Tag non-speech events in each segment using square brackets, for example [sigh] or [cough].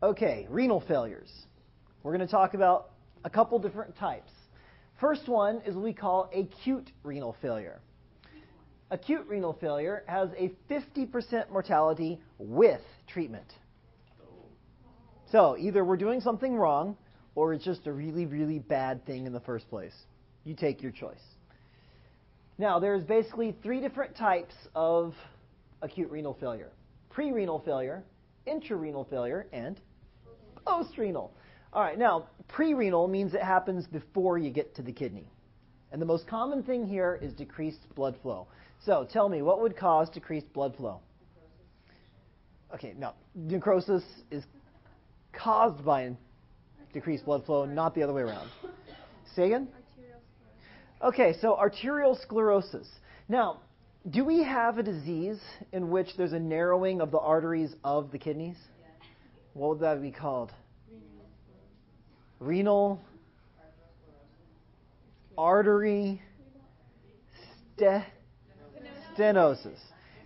Okay, renal failures. We're going to talk about a couple different types. First one is what we call acute renal failure. Acute renal failure has a 50% mortality with treatment. So either we're doing something wrong or it's just a really, really bad thing in the first place. You take your choice. Now, there's basically three different types of acute renal failure pre-renal failure, intrarenal failure, and post-renal. All right, now, pre-renal means it happens before you get to the kidney. And the most common thing here is decreased blood flow. So tell me, what would cause decreased blood flow? Okay, now, necrosis is caused by decreased blood flow, not the other way around. Say again? Okay, so arterial sclerosis. Now, do we have a disease in which there's a narrowing of the arteries of the kidneys? What would that be called? Renal artery stenosis.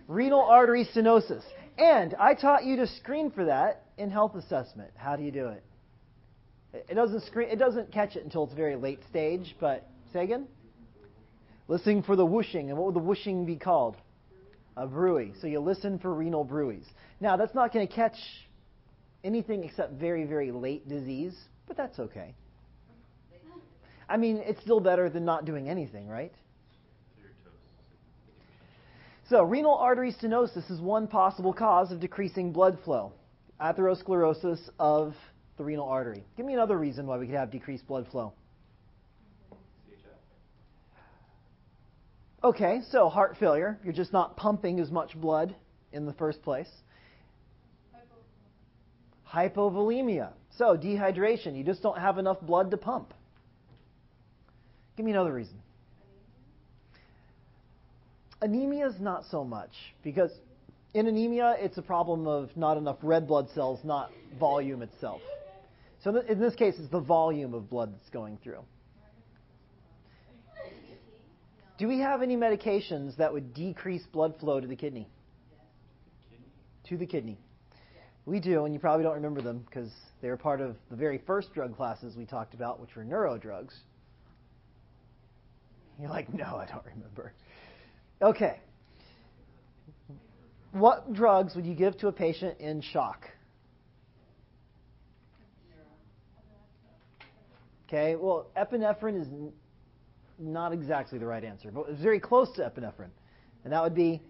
Renal artery stenosis. And I taught you to screen for that in health assessment. How do you do it? It doesn't screen. It doesn't catch it until it's very late stage. But say again. Listening for the whooshing, and what would the whooshing be called? A bruit. So you listen for renal bruits. Now that's not going to catch anything except very, very late disease, but that's okay. I mean, it's still better than not doing anything, right? So, renal artery stenosis is one possible cause of decreasing blood flow, atherosclerosis of the renal artery. Give me another reason why we could have decreased blood flow. Okay, so heart failure. You're just not pumping as much blood in the first place. Hypovolemia. So, dehydration. You just don't have enough blood to pump. Give me another reason. Anemia is not so much because in anemia, it's a problem of not enough red blood cells, not volume itself. So in this case, it's the volume of blood that's going through. Do we have any medications that would decrease blood flow to the kidney? To the kidney. We do, and you probably don't remember them because they were part of the very first drug classes we talked about, which were neuro drugs. You're like, no, I don't remember. Okay. What drugs would you give to a patient in shock? Okay, well, epinephrine is not exactly the right answer, but it's very close to epinephrine. And that would be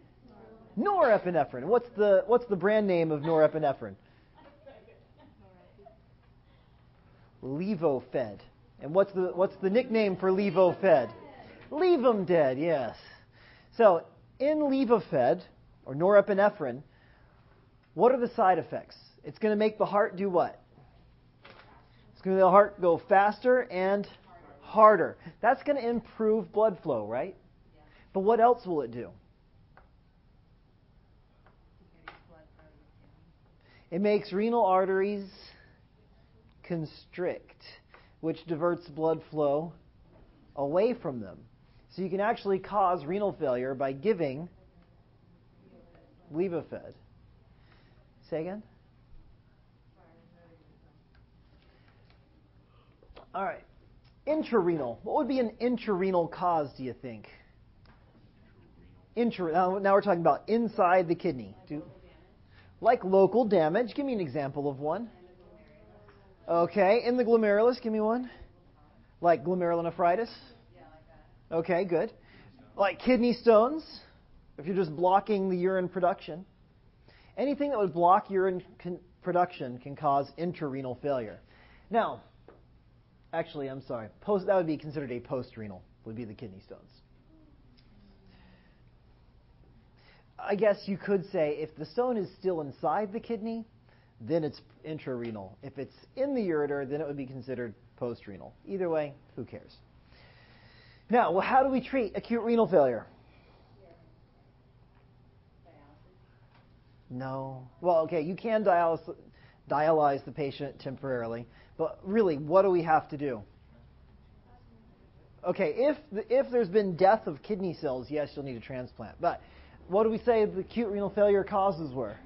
norepinephrine. What's the, what's the brand name of norepinephrine? Levophed. And what's the, what's the nickname for Levophed? Leave them dead, yes. So, in Levophed, or norepinephrine, what are the side effects? It's going to make the heart do what? It's going to make the heart go faster and harder. That's going to improve blood flow, right? But what else will it do? It makes renal arteries constrict, which diverts blood flow away from them. So you can actually cause renal failure by giving Levophed. Say again? All right. Intrarenal. What would be an intrarenal cause, do you think? Intra, now, now we're talking about inside the kidney. Do, like local damage. Give me an example of one. Okay, in the glomerulus, give me one. Like glomerulonephritis? Okay, good. Like kidney stones, if you're just blocking the urine production. Anything that would block urine con- production can cause intrarenal failure. Now, Actually, I'm sorry. Post, that would be considered a post-renal, would be the kidney stones. I guess you could say if the stone is still inside the kidney, then it's intrarenal. If it's in the ureter, then it would be considered post-renal. Either way, who cares? Now, well, how do we treat acute renal failure? No. Well, okay, you can dialyze, dialyze the patient temporarily. But really, what do we have to do? Okay, if, if there's been death of kidney cells, yes, you'll need a transplant. But what do we say the acute renal failure causes were?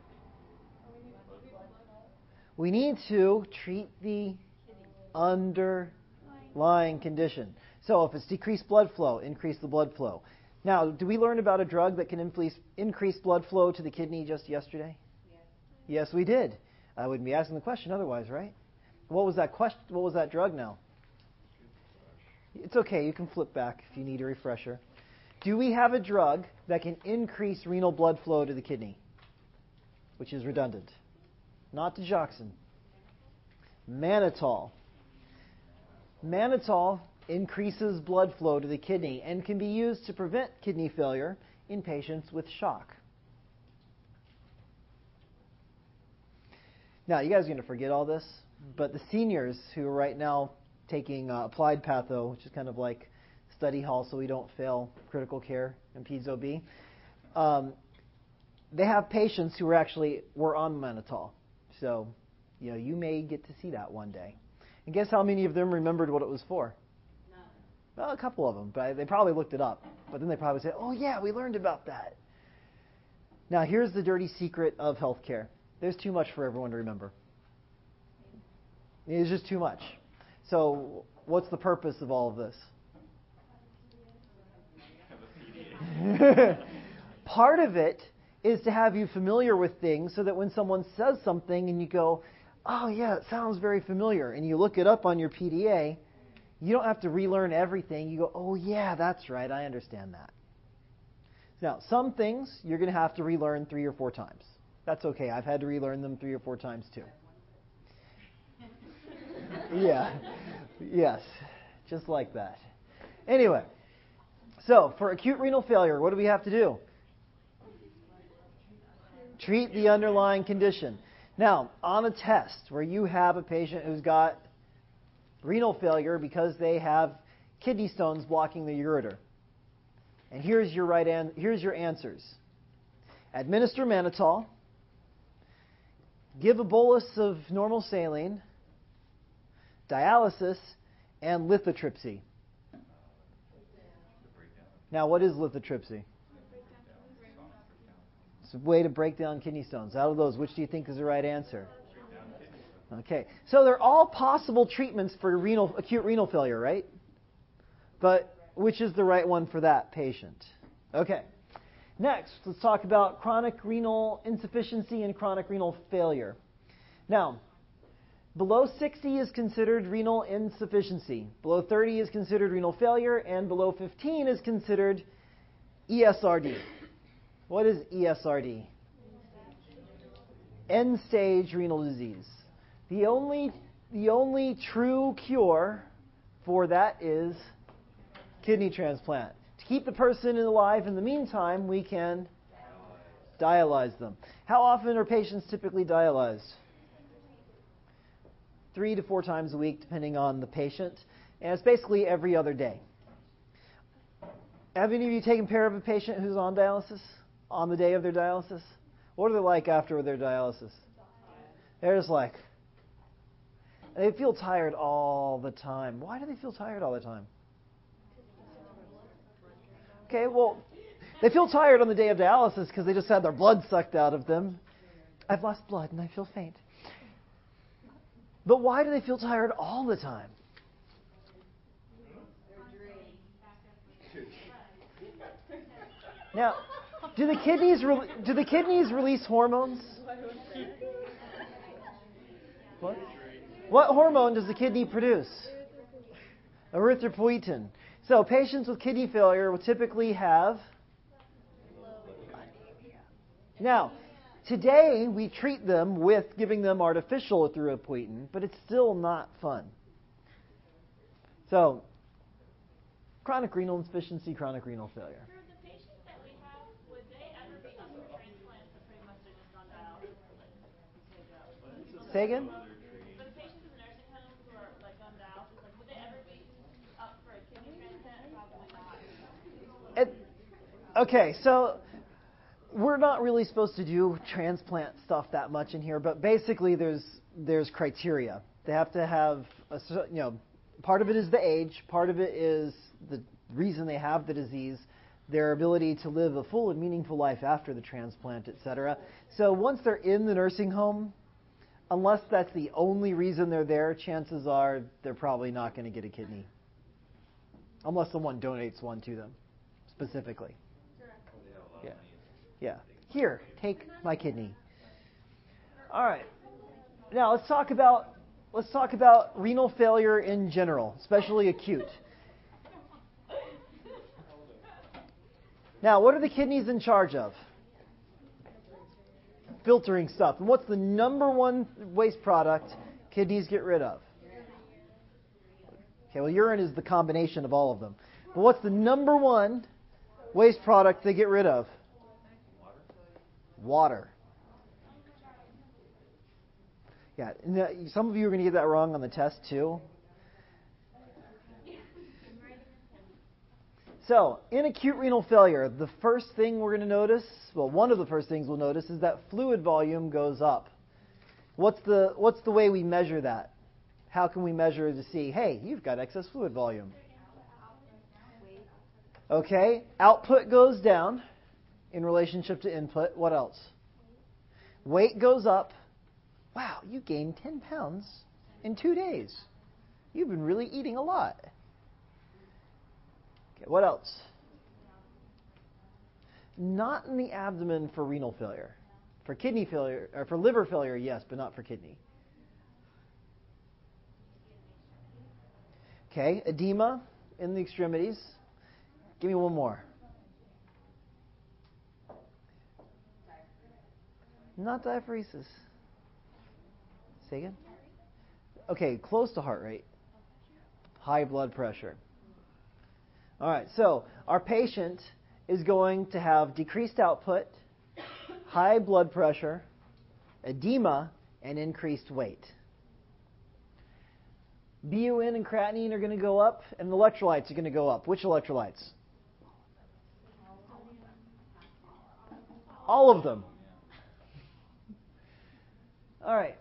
We need to treat the underlying condition. So if it's decreased blood flow, increase the blood flow. Now, do we learn about a drug that can increase, increase blood flow to the kidney just yesterday? Yes. Yes, we did. I wouldn't be asking the question otherwise, right? What was that question? What was that drug now? It's okay. You can flip back if you need a refresher. Do we have a drug that can increase renal blood flow to the kidney? Which is redundant. Not digoxin. Mannitol. Mannitol increases blood flow to the kidney and can be used to prevent kidney failure in patients with shock. Now, you guys are going to forget all this, but the seniors who are right now taking uh, applied patho, which is kind of like study hall so we don't fail critical care and peds OB, um, they have patients who are actually were on mannitol. So, you know, you may get to see that one day. And guess how many of them remembered what it was for? None. Well, a couple of them, but they probably looked it up. But then they probably said, "Oh yeah, we learned about that." Now, here's the dirty secret of healthcare. There's too much for everyone to remember. It's just too much. So, what's the purpose of all of this? [laughs] Part of it is to have you familiar with things so that when someone says something and you go, oh, yeah, it sounds very familiar, and you look it up on your PDA, you don't have to relearn everything. You go, oh, yeah, that's right, I understand that. Now, some things you're going to have to relearn three or four times. That's okay. I've had to relearn them three or four times too. [laughs] yeah. Yes. Just like that. Anyway, so for acute renal failure, what do we have to do? Treat the underlying condition. Now, on a test where you have a patient who's got renal failure because they have kidney stones blocking the ureter. And here's your right an- here's your answers. Administer mannitol. Give a bolus of normal saline, dialysis, and lithotripsy. Now, what is lithotripsy? It's a way to break down kidney stones. Out of those, which do you think is the right answer? Okay, so they're all possible treatments for renal, acute renal failure, right? But which is the right one for that patient? Okay. Next, let's talk about chronic renal insufficiency and chronic renal failure. Now, below 60 is considered renal insufficiency. Below 30 is considered renal failure, and below 15 is considered ESRD. What is ESRD? End stage renal disease. The only, the only true cure for that is kidney transplant. To keep the person alive in the meantime, we can dialyze them. How often are patients typically dialyzed? Three to four times a week, depending on the patient. And it's basically every other day. Have any of you taken care of a patient who's on dialysis? on the day of their dialysis? What are they like after their dialysis? They're just like, they feel tired all the time. Why do they feel tired all the time? Okay, well, they feel tired on the day of dialysis because they just had their blood sucked out of them. I've lost blood and I feel faint. But why do they feel tired all the time? Now, do the kidneys re- do the kidneys release hormones? What? What hormone does the kidney produce? Erythropoietin. So patients with kidney failure will typically have anemia. Now, today we treat them with giving them artificial erythropoietin, but it's still not fun. So, chronic renal insufficiency, chronic renal failure. Say again? It, okay, so we're not really supposed to do transplant stuff that much in here, but basically there's there's criteria. They have to have a you know part of it is the age, part of it is the reason they have the disease, their ability to live a full and meaningful life after the transplant, etc. So once they're in the nursing home, unless that's the only reason they're there, chances are they're probably not going to get a kidney. Unless someone donates one to them specifically. Yeah. Here, take my kidney. All right. Now let's talk about let's talk about renal failure in general, especially acute. Now, what are the kidneys in charge of? Filtering stuff. And what's the number one waste product kidneys get rid of? Okay, well, urine is the combination of all of them. But what's the number one waste product they get rid of? Water. Yeah, uh, some of you are going to get that wrong on the test too. So, in acute renal failure, the first thing we're going to notice, well, one of the first things we'll notice is that fluid volume goes up. What's the, what's the way we measure that? How can we measure to see, hey, you've got excess fluid volume? Okay, output goes down in relationship to input. What else? Weight goes up. Wow, you gained 10 pounds in two days. You've been really eating a lot. Okay, what else? Not in the abdomen for renal failure. For kidney failure, or for liver failure, yes, but not for kidney. Okay, edema in the extremities. Give me one more. Not diaphoresis. Say again? Okay, close to heart rate. High blood pressure. All right, so our patient is going to have decreased output, high blood pressure, edema, and increased weight. BUN and creatinine are going to go up, and the electrolytes are going to go up. Which electrolytes? All of them. All right.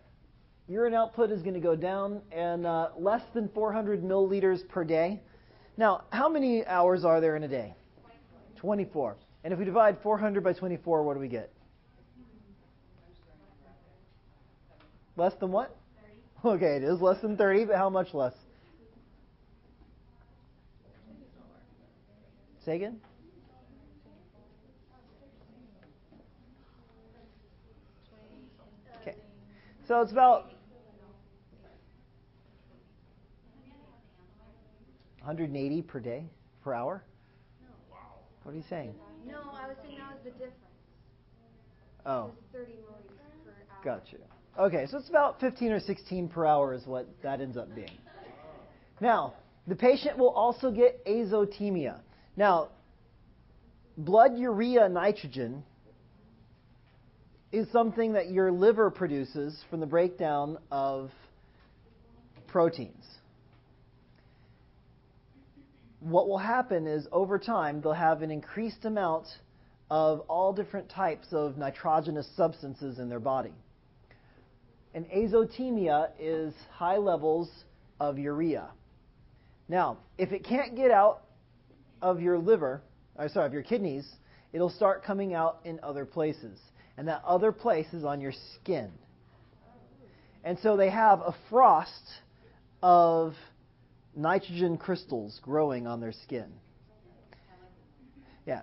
Urine output is going to go down and uh, less than 400 milliliters per day. Now, how many hours are there in a day? 24. And if we divide 400 by 24, what do we get? Less than what? 30. Okay, it is less than 30, but how much less? Say again? Okay. So it's about 180 per day, per hour? No. Wow. What are you saying? No, I was saying that was the difference. Oh. 30 milliliters per hour. Gotcha. Okay, so it's about 15 or 16 per hour is what that ends up being. Now, the patient will also get azotemia. Now, blood urea nitrogen is something that your liver produces from the breakdown of proteins what will happen is over time they'll have an increased amount of all different types of nitrogenous substances in their body. And azotemia is high levels of urea. Now, if it can't get out of your liver, or sorry, of your kidneys, it'll start coming out in other places. And that other place is on your skin. And so they have a frost of nitrogen crystals growing on their skin. Yeah.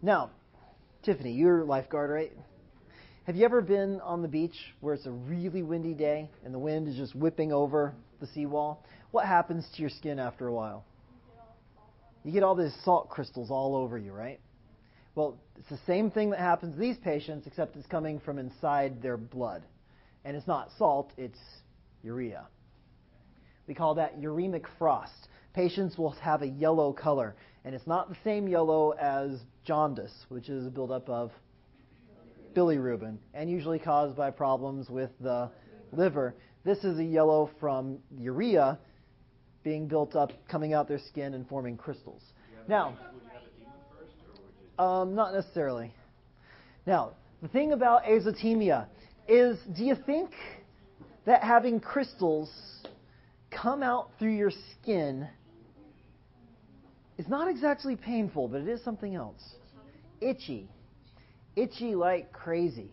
Now, Tiffany, you're a lifeguard, right? Have you ever been on the beach where it's a really windy day and the wind is just whipping over the seawall? What happens to your skin after a while? You get all these salt crystals all over you, right? Well, it's the same thing that happens to these patients, except it's coming from inside their blood. And it's not salt, it's urea. We call that uremic frost. Patients will have a yellow color, and it's not the same yellow as jaundice, which is a buildup of bilirubin, and usually caused by problems with the liver. This is a yellow from urea being built up, coming out their skin, and forming crystals. Now, um, not necessarily. Now, the thing about azotemia is, do you think that having crystals come out through your skin is not exactly painful, but it is something else. Itchy. Itchy like crazy.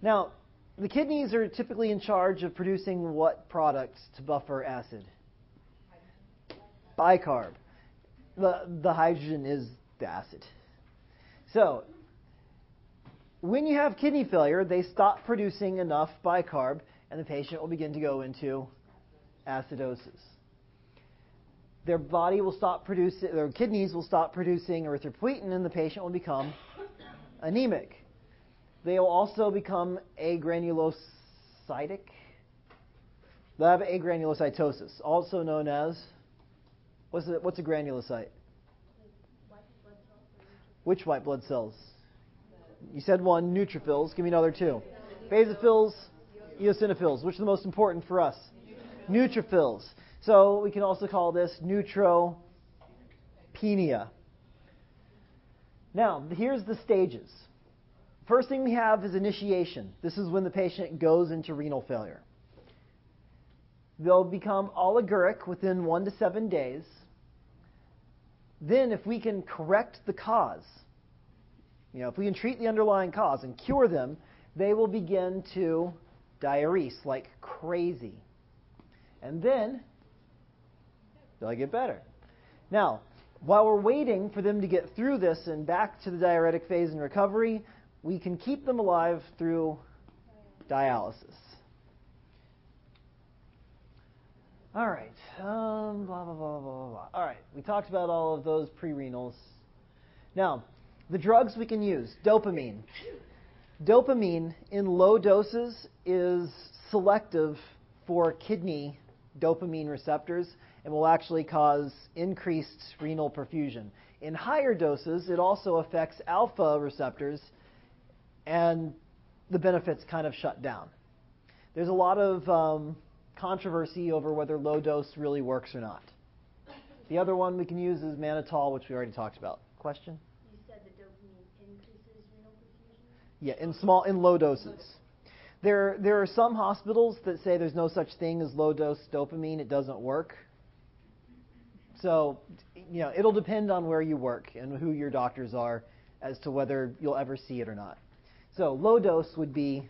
Now, the kidneys are typically in charge of producing what products to buffer acid? Bicarb. The, the hydrogen is the acid. So, when you have kidney failure, they stop producing enough bicarb, and the patient will begin to go into acidosis. Their body will stop producing, their kidneys will stop producing erythropoietin, and the patient will become anemic. They will also become agranulocytic. They'll have agranulocytosis, also known as what's, it, what's a granulocyte? Which white blood cells? You said one, neutrophils. Give me another two. Basophils, eosinophils. Which are the most important for us? Neutrophils. So we can also call this neutropenia. Now, here's the stages. First thing we have is initiation. This is when the patient goes into renal failure. They'll become oliguric within one to seven days. Then, if we can correct the cause, you know, if we can treat the underlying cause and cure them, they will begin to diurese like crazy. And then they'll get better. Now, while we're waiting for them to get through this and back to the diuretic phase in recovery, we can keep them alive through dialysis. All right. Um, blah, blah, blah, blah, blah. All right. We talked about all of those pre-renals. Now, the drugs we can use. Dopamine. Dopamine in low doses is selective for kidney dopamine receptors and will actually cause increased renal perfusion. In higher doses, it also affects alpha receptors and the benefits kind of shut down. There's a lot of um, controversy over whether low dose really works or not. The other one we can use is mannitol, which we already talked about. Question? You said the dopamine increases renal perfusion? Yeah, in small, in low doses. There, there are some hospitals that say there's no such thing as low dose dopamine; it doesn't work. So, you know, it'll depend on where you work and who your doctors are as to whether you'll ever see it or not. So low dose would be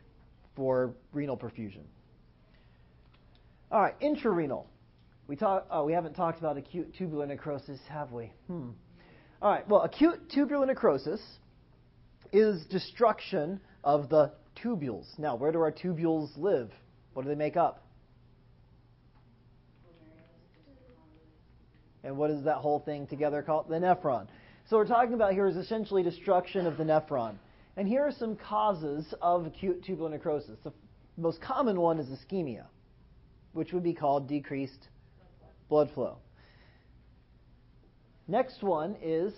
for renal perfusion. All right, intrarenal. We talk. Oh, we haven't talked about acute tubular necrosis, have we? Hmm. All right. Well, acute tubular necrosis is destruction of the tubules. Now, where do our tubules live? What do they make up? And what is that whole thing together called? The nephron. So, we're talking about here is essentially destruction of the nephron. And here are some causes of acute tubular necrosis. The most common one is ischemia, which would be called decreased blood flow. Next one is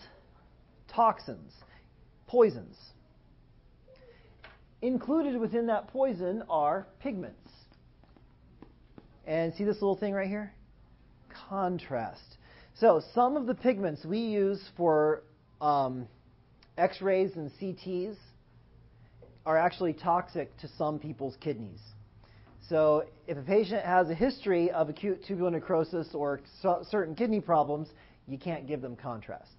toxins, poisons. Included within that poison are pigments. And see this little thing right here? Contrast. So, some of the pigments we use for um, X rays and CTs are actually toxic to some people's kidneys. So, if a patient has a history of acute tubular necrosis or certain kidney problems, you can't give them contrast.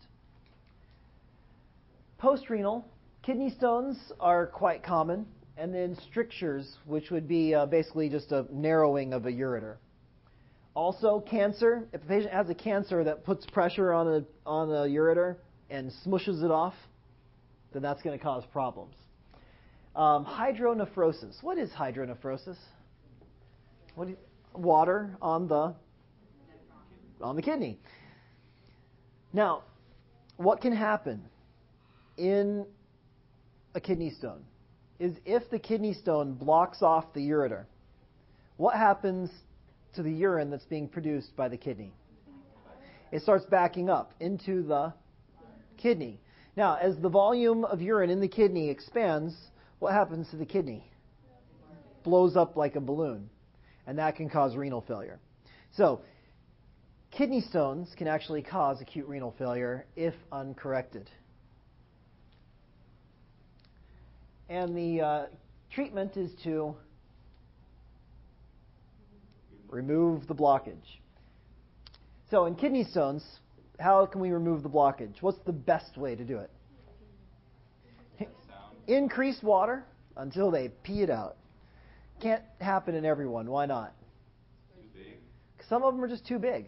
Postrenal, kidney stones are quite common, and then strictures, which would be uh, basically just a narrowing of a ureter. Also, cancer. If a patient has a cancer that puts pressure on a, on a ureter and smushes it off, then that's going to cause problems. Um, hydronephrosis. What is hydronephrosis? What you, water on the on the kidney. Now, what can happen in a kidney stone is if the kidney stone blocks off the ureter, what happens to the urine that's being produced by the kidney? It starts backing up into the kidney. Now, as the volume of urine in the kidney expands, what happens to the kidney? Blows up like a balloon, and that can cause renal failure. So, kidney stones can actually cause acute renal failure if uncorrected. And the uh, treatment is to remove the blockage. So, in kidney stones, how can we remove the blockage? What's the best way to do it? Increase water until they pee it out. Can't happen in everyone. Why not? Too big? Some of them are just too big.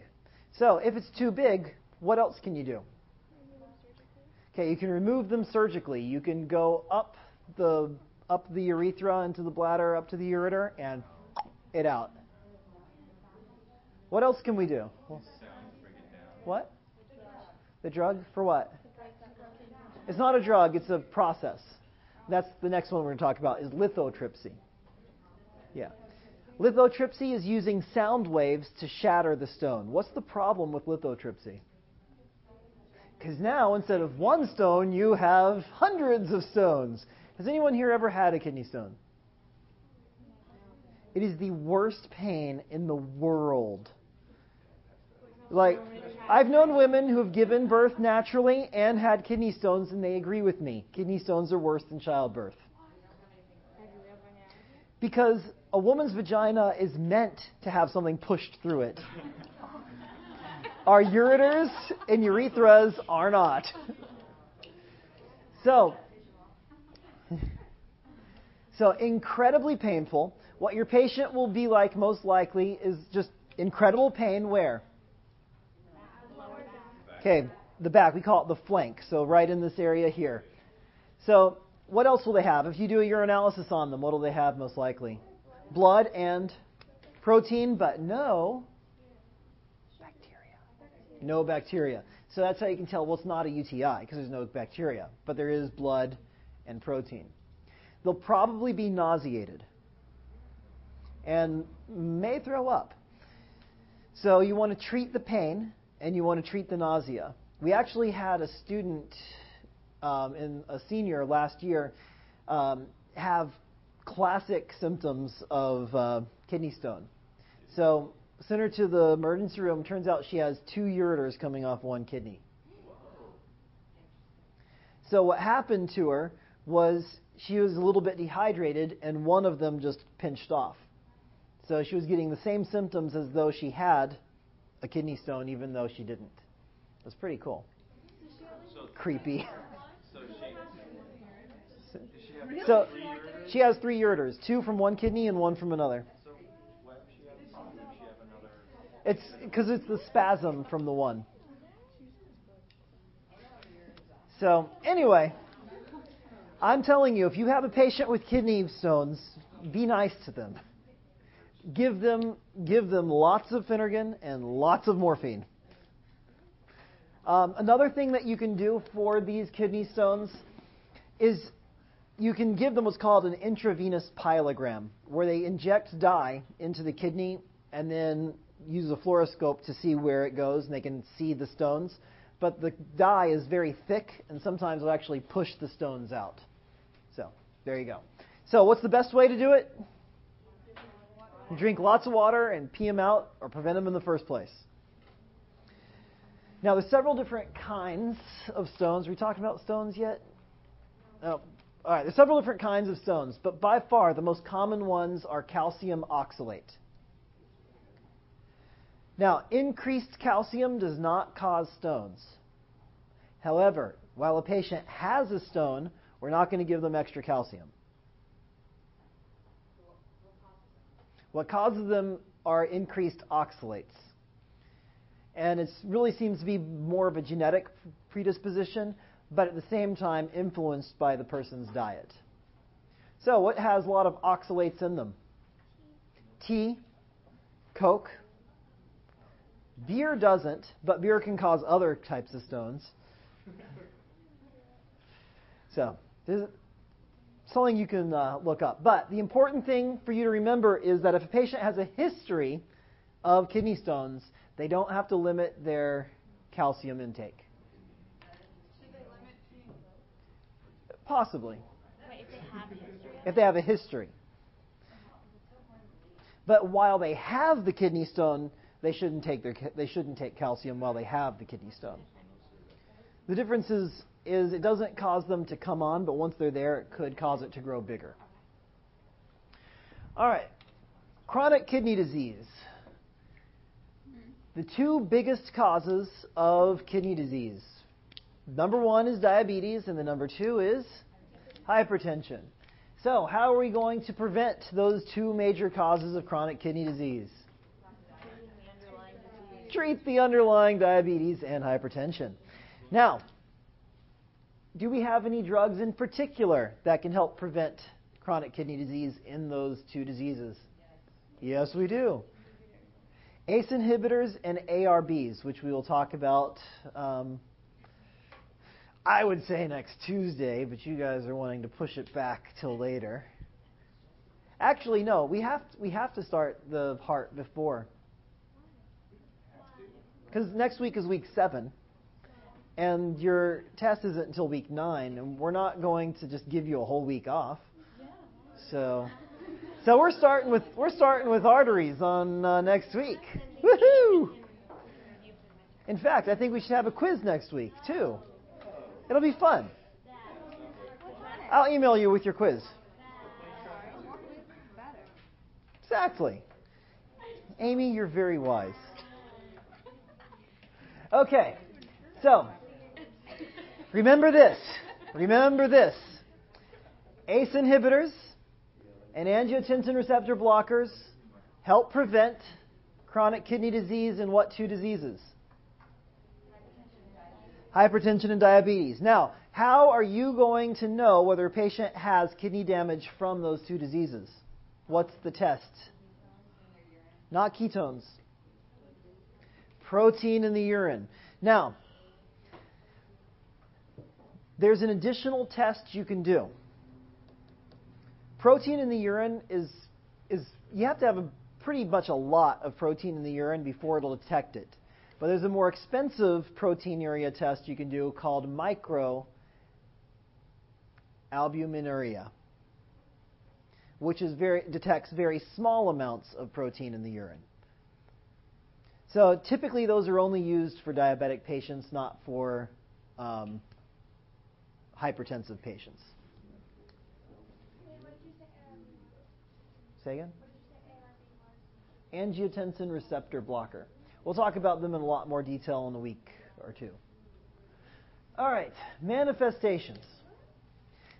So if it's too big, what else can you do? Okay, you can remove them surgically. You can go up the up the urethra into the bladder, up to the ureter, and it out. What else can we do? Sound, break it down. What? The drug for what? It's not a drug, it's a process. That's the next one we're going to talk about is lithotripsy. Yeah. Lithotripsy is using sound waves to shatter the stone. What's the problem with lithotripsy? Because now instead of one stone, you have hundreds of stones. Has anyone here ever had a kidney stone? It is the worst pain in the world. Like, I've known women who have given birth naturally and had kidney stones, and they agree with me. Kidney stones are worse than childbirth. Because a woman's vagina is meant to have something pushed through it. Our ureters and urethras are not. So, so incredibly painful. What your patient will be like most likely is just incredible pain where? Okay, the back. We call it the flank. So right in this area here. So what else will they have? If you do a urinalysis on them, what will they have most likely? Blood and protein, but no bacteria. No bacteria. So that's how you can tell, well, it's not a UTI because there's no bacteria, but there is blood and protein. They'll probably be nauseated and may throw up. So you want to treat the pain and you want to treat the nausea. We actually had a student um, in a senior last year um, have classic symptoms of uh, kidney stone. So sent her to the emergency room. Turns out she has two ureters coming off one kidney. So what happened to her was she was a little bit dehydrated, and one of them just pinched off. So she was getting the same symptoms as though she had a kidney stone, even though she didn't. It was pretty cool. So, Creepy. [laughs] [laughs] so she, does she have So she has three ureters, two from one kidney and one from another. So why would she have a problem? Does she have another? It's because it's the spasm from the one. So anyway, I'm telling you, if you have a patient with kidney stones, be nice to them. Give them give them lots of Phenergan and lots of morphine. Um, another thing that you can do for these kidney stones is you can give them what's called an intravenous pyelogram, where they inject dye into the kidney and then use a fluoroscope to see where it goes, and they can see the stones. But the dye is very thick, and sometimes it'll actually push the stones out. So there you go. So what's the best way to do it? Drink lots of water and pee them out, or prevent them in the first place. Now, there's several different kinds of stones. Are we talking about stones yet? Oh, all right. There's several different kinds of stones, but by far the most common ones are calcium oxalate. Now, increased calcium does not cause stones. However, while a patient has a stone, we're not going to give them extra calcium. What causes them are increased oxalates. And it really seems to be more of a genetic predisposition, but at the same time influenced by the person's diet. So, what has a lot of oxalates in them? Tea, Coke. Beer doesn't, but beer can cause other types of stones. [laughs] So, this is something you can uh, look up. But the important thing for you to remember is that if a patient has a history of kidney stones, they don't have to limit their calcium intake. Possibly, Wait, if they have a history if they have a history. But while they have the kidney stone, they shouldn't take their they shouldn't take calcium while they have the kidney stone. The difference is, is it doesn't cause them to come on, but once they're there, it could cause it to grow bigger. All right, chronic kidney disease. The two biggest causes of kidney disease. Number one is diabetes, and the number two is hypertension. So, how are we going to prevent those two major causes of chronic kidney disease? Treat the underlying diabetes and hypertension. Now, do we have any drugs in particular that can help prevent chronic kidney disease in those two diseases? Yes, yes we do. ACE inhibitors and ARBs, which we will talk about, um, I would say next Tuesday, but you guys are wanting to push it back till later. Actually, no, we have to, we have to start the part before. Because next week is week seven, and your test isn't until week nine, and we're not going to just give you a whole week off. So, so we're starting with we're starting with arteries on uh, next week. Woohoo! In fact, I think we should have a quiz next week too. It'll be fun. I'll email you with your quiz. Exactly. Amy, you're very wise. Okay, so remember this. Remember this. ACE inhibitors and angiotensin receptor blockers help prevent chronic kidney disease and what two diseases? Hypertension and diabetes. Now, how are you going to know whether a patient has kidney damage from those two diseases? What's the test? Not ketones protein in the urine. Now, there's an additional test you can do. Protein in the urine is, is you have to have a, pretty much a lot of protein in the urine before it'll detect it. But there's a more expensive proteinuria test you can do called microalbuminuria, which is very, detects very small amounts of protein in the urine. So typically, those are only used for diabetic patients, not for um, hypertensive patients. Say again? Angiotensin receptor blocker. We'll talk about them in a lot more detail in a week or two. All right, manifestations.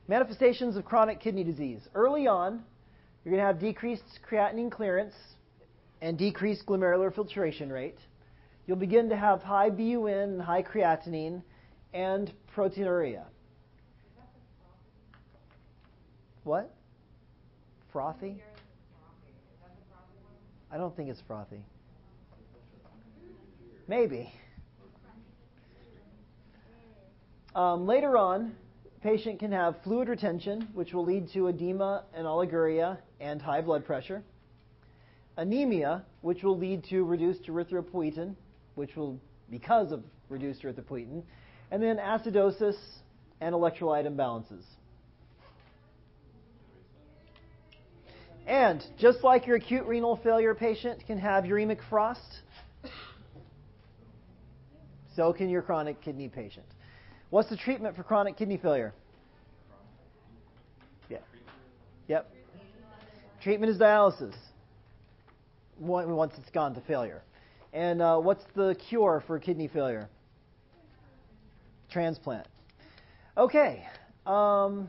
Manifestations of chronic kidney disease. Early on, you're going to have decreased creatinine clearance and decreased glomerular filtration rate. You'll begin to have high BUN and high creatinine and proteinuria. What? Frothy? I don't think it's frothy. Maybe. Um, later on, patient can have fluid retention, which will lead to edema and oliguria and high blood pressure anemia, which will lead to reduced erythropoietin, which will because of reduced erythropoietin, and then acidosis and electrolyte imbalances. And just like your acute renal failure patient can have uremic frost, so can your chronic kidney patient. What's the treatment for chronic kidney failure? Yeah. Yep. Treatment is dialysis once it's gone to failure. And uh, what's the cure for kidney failure? Transplant. Okay. Um,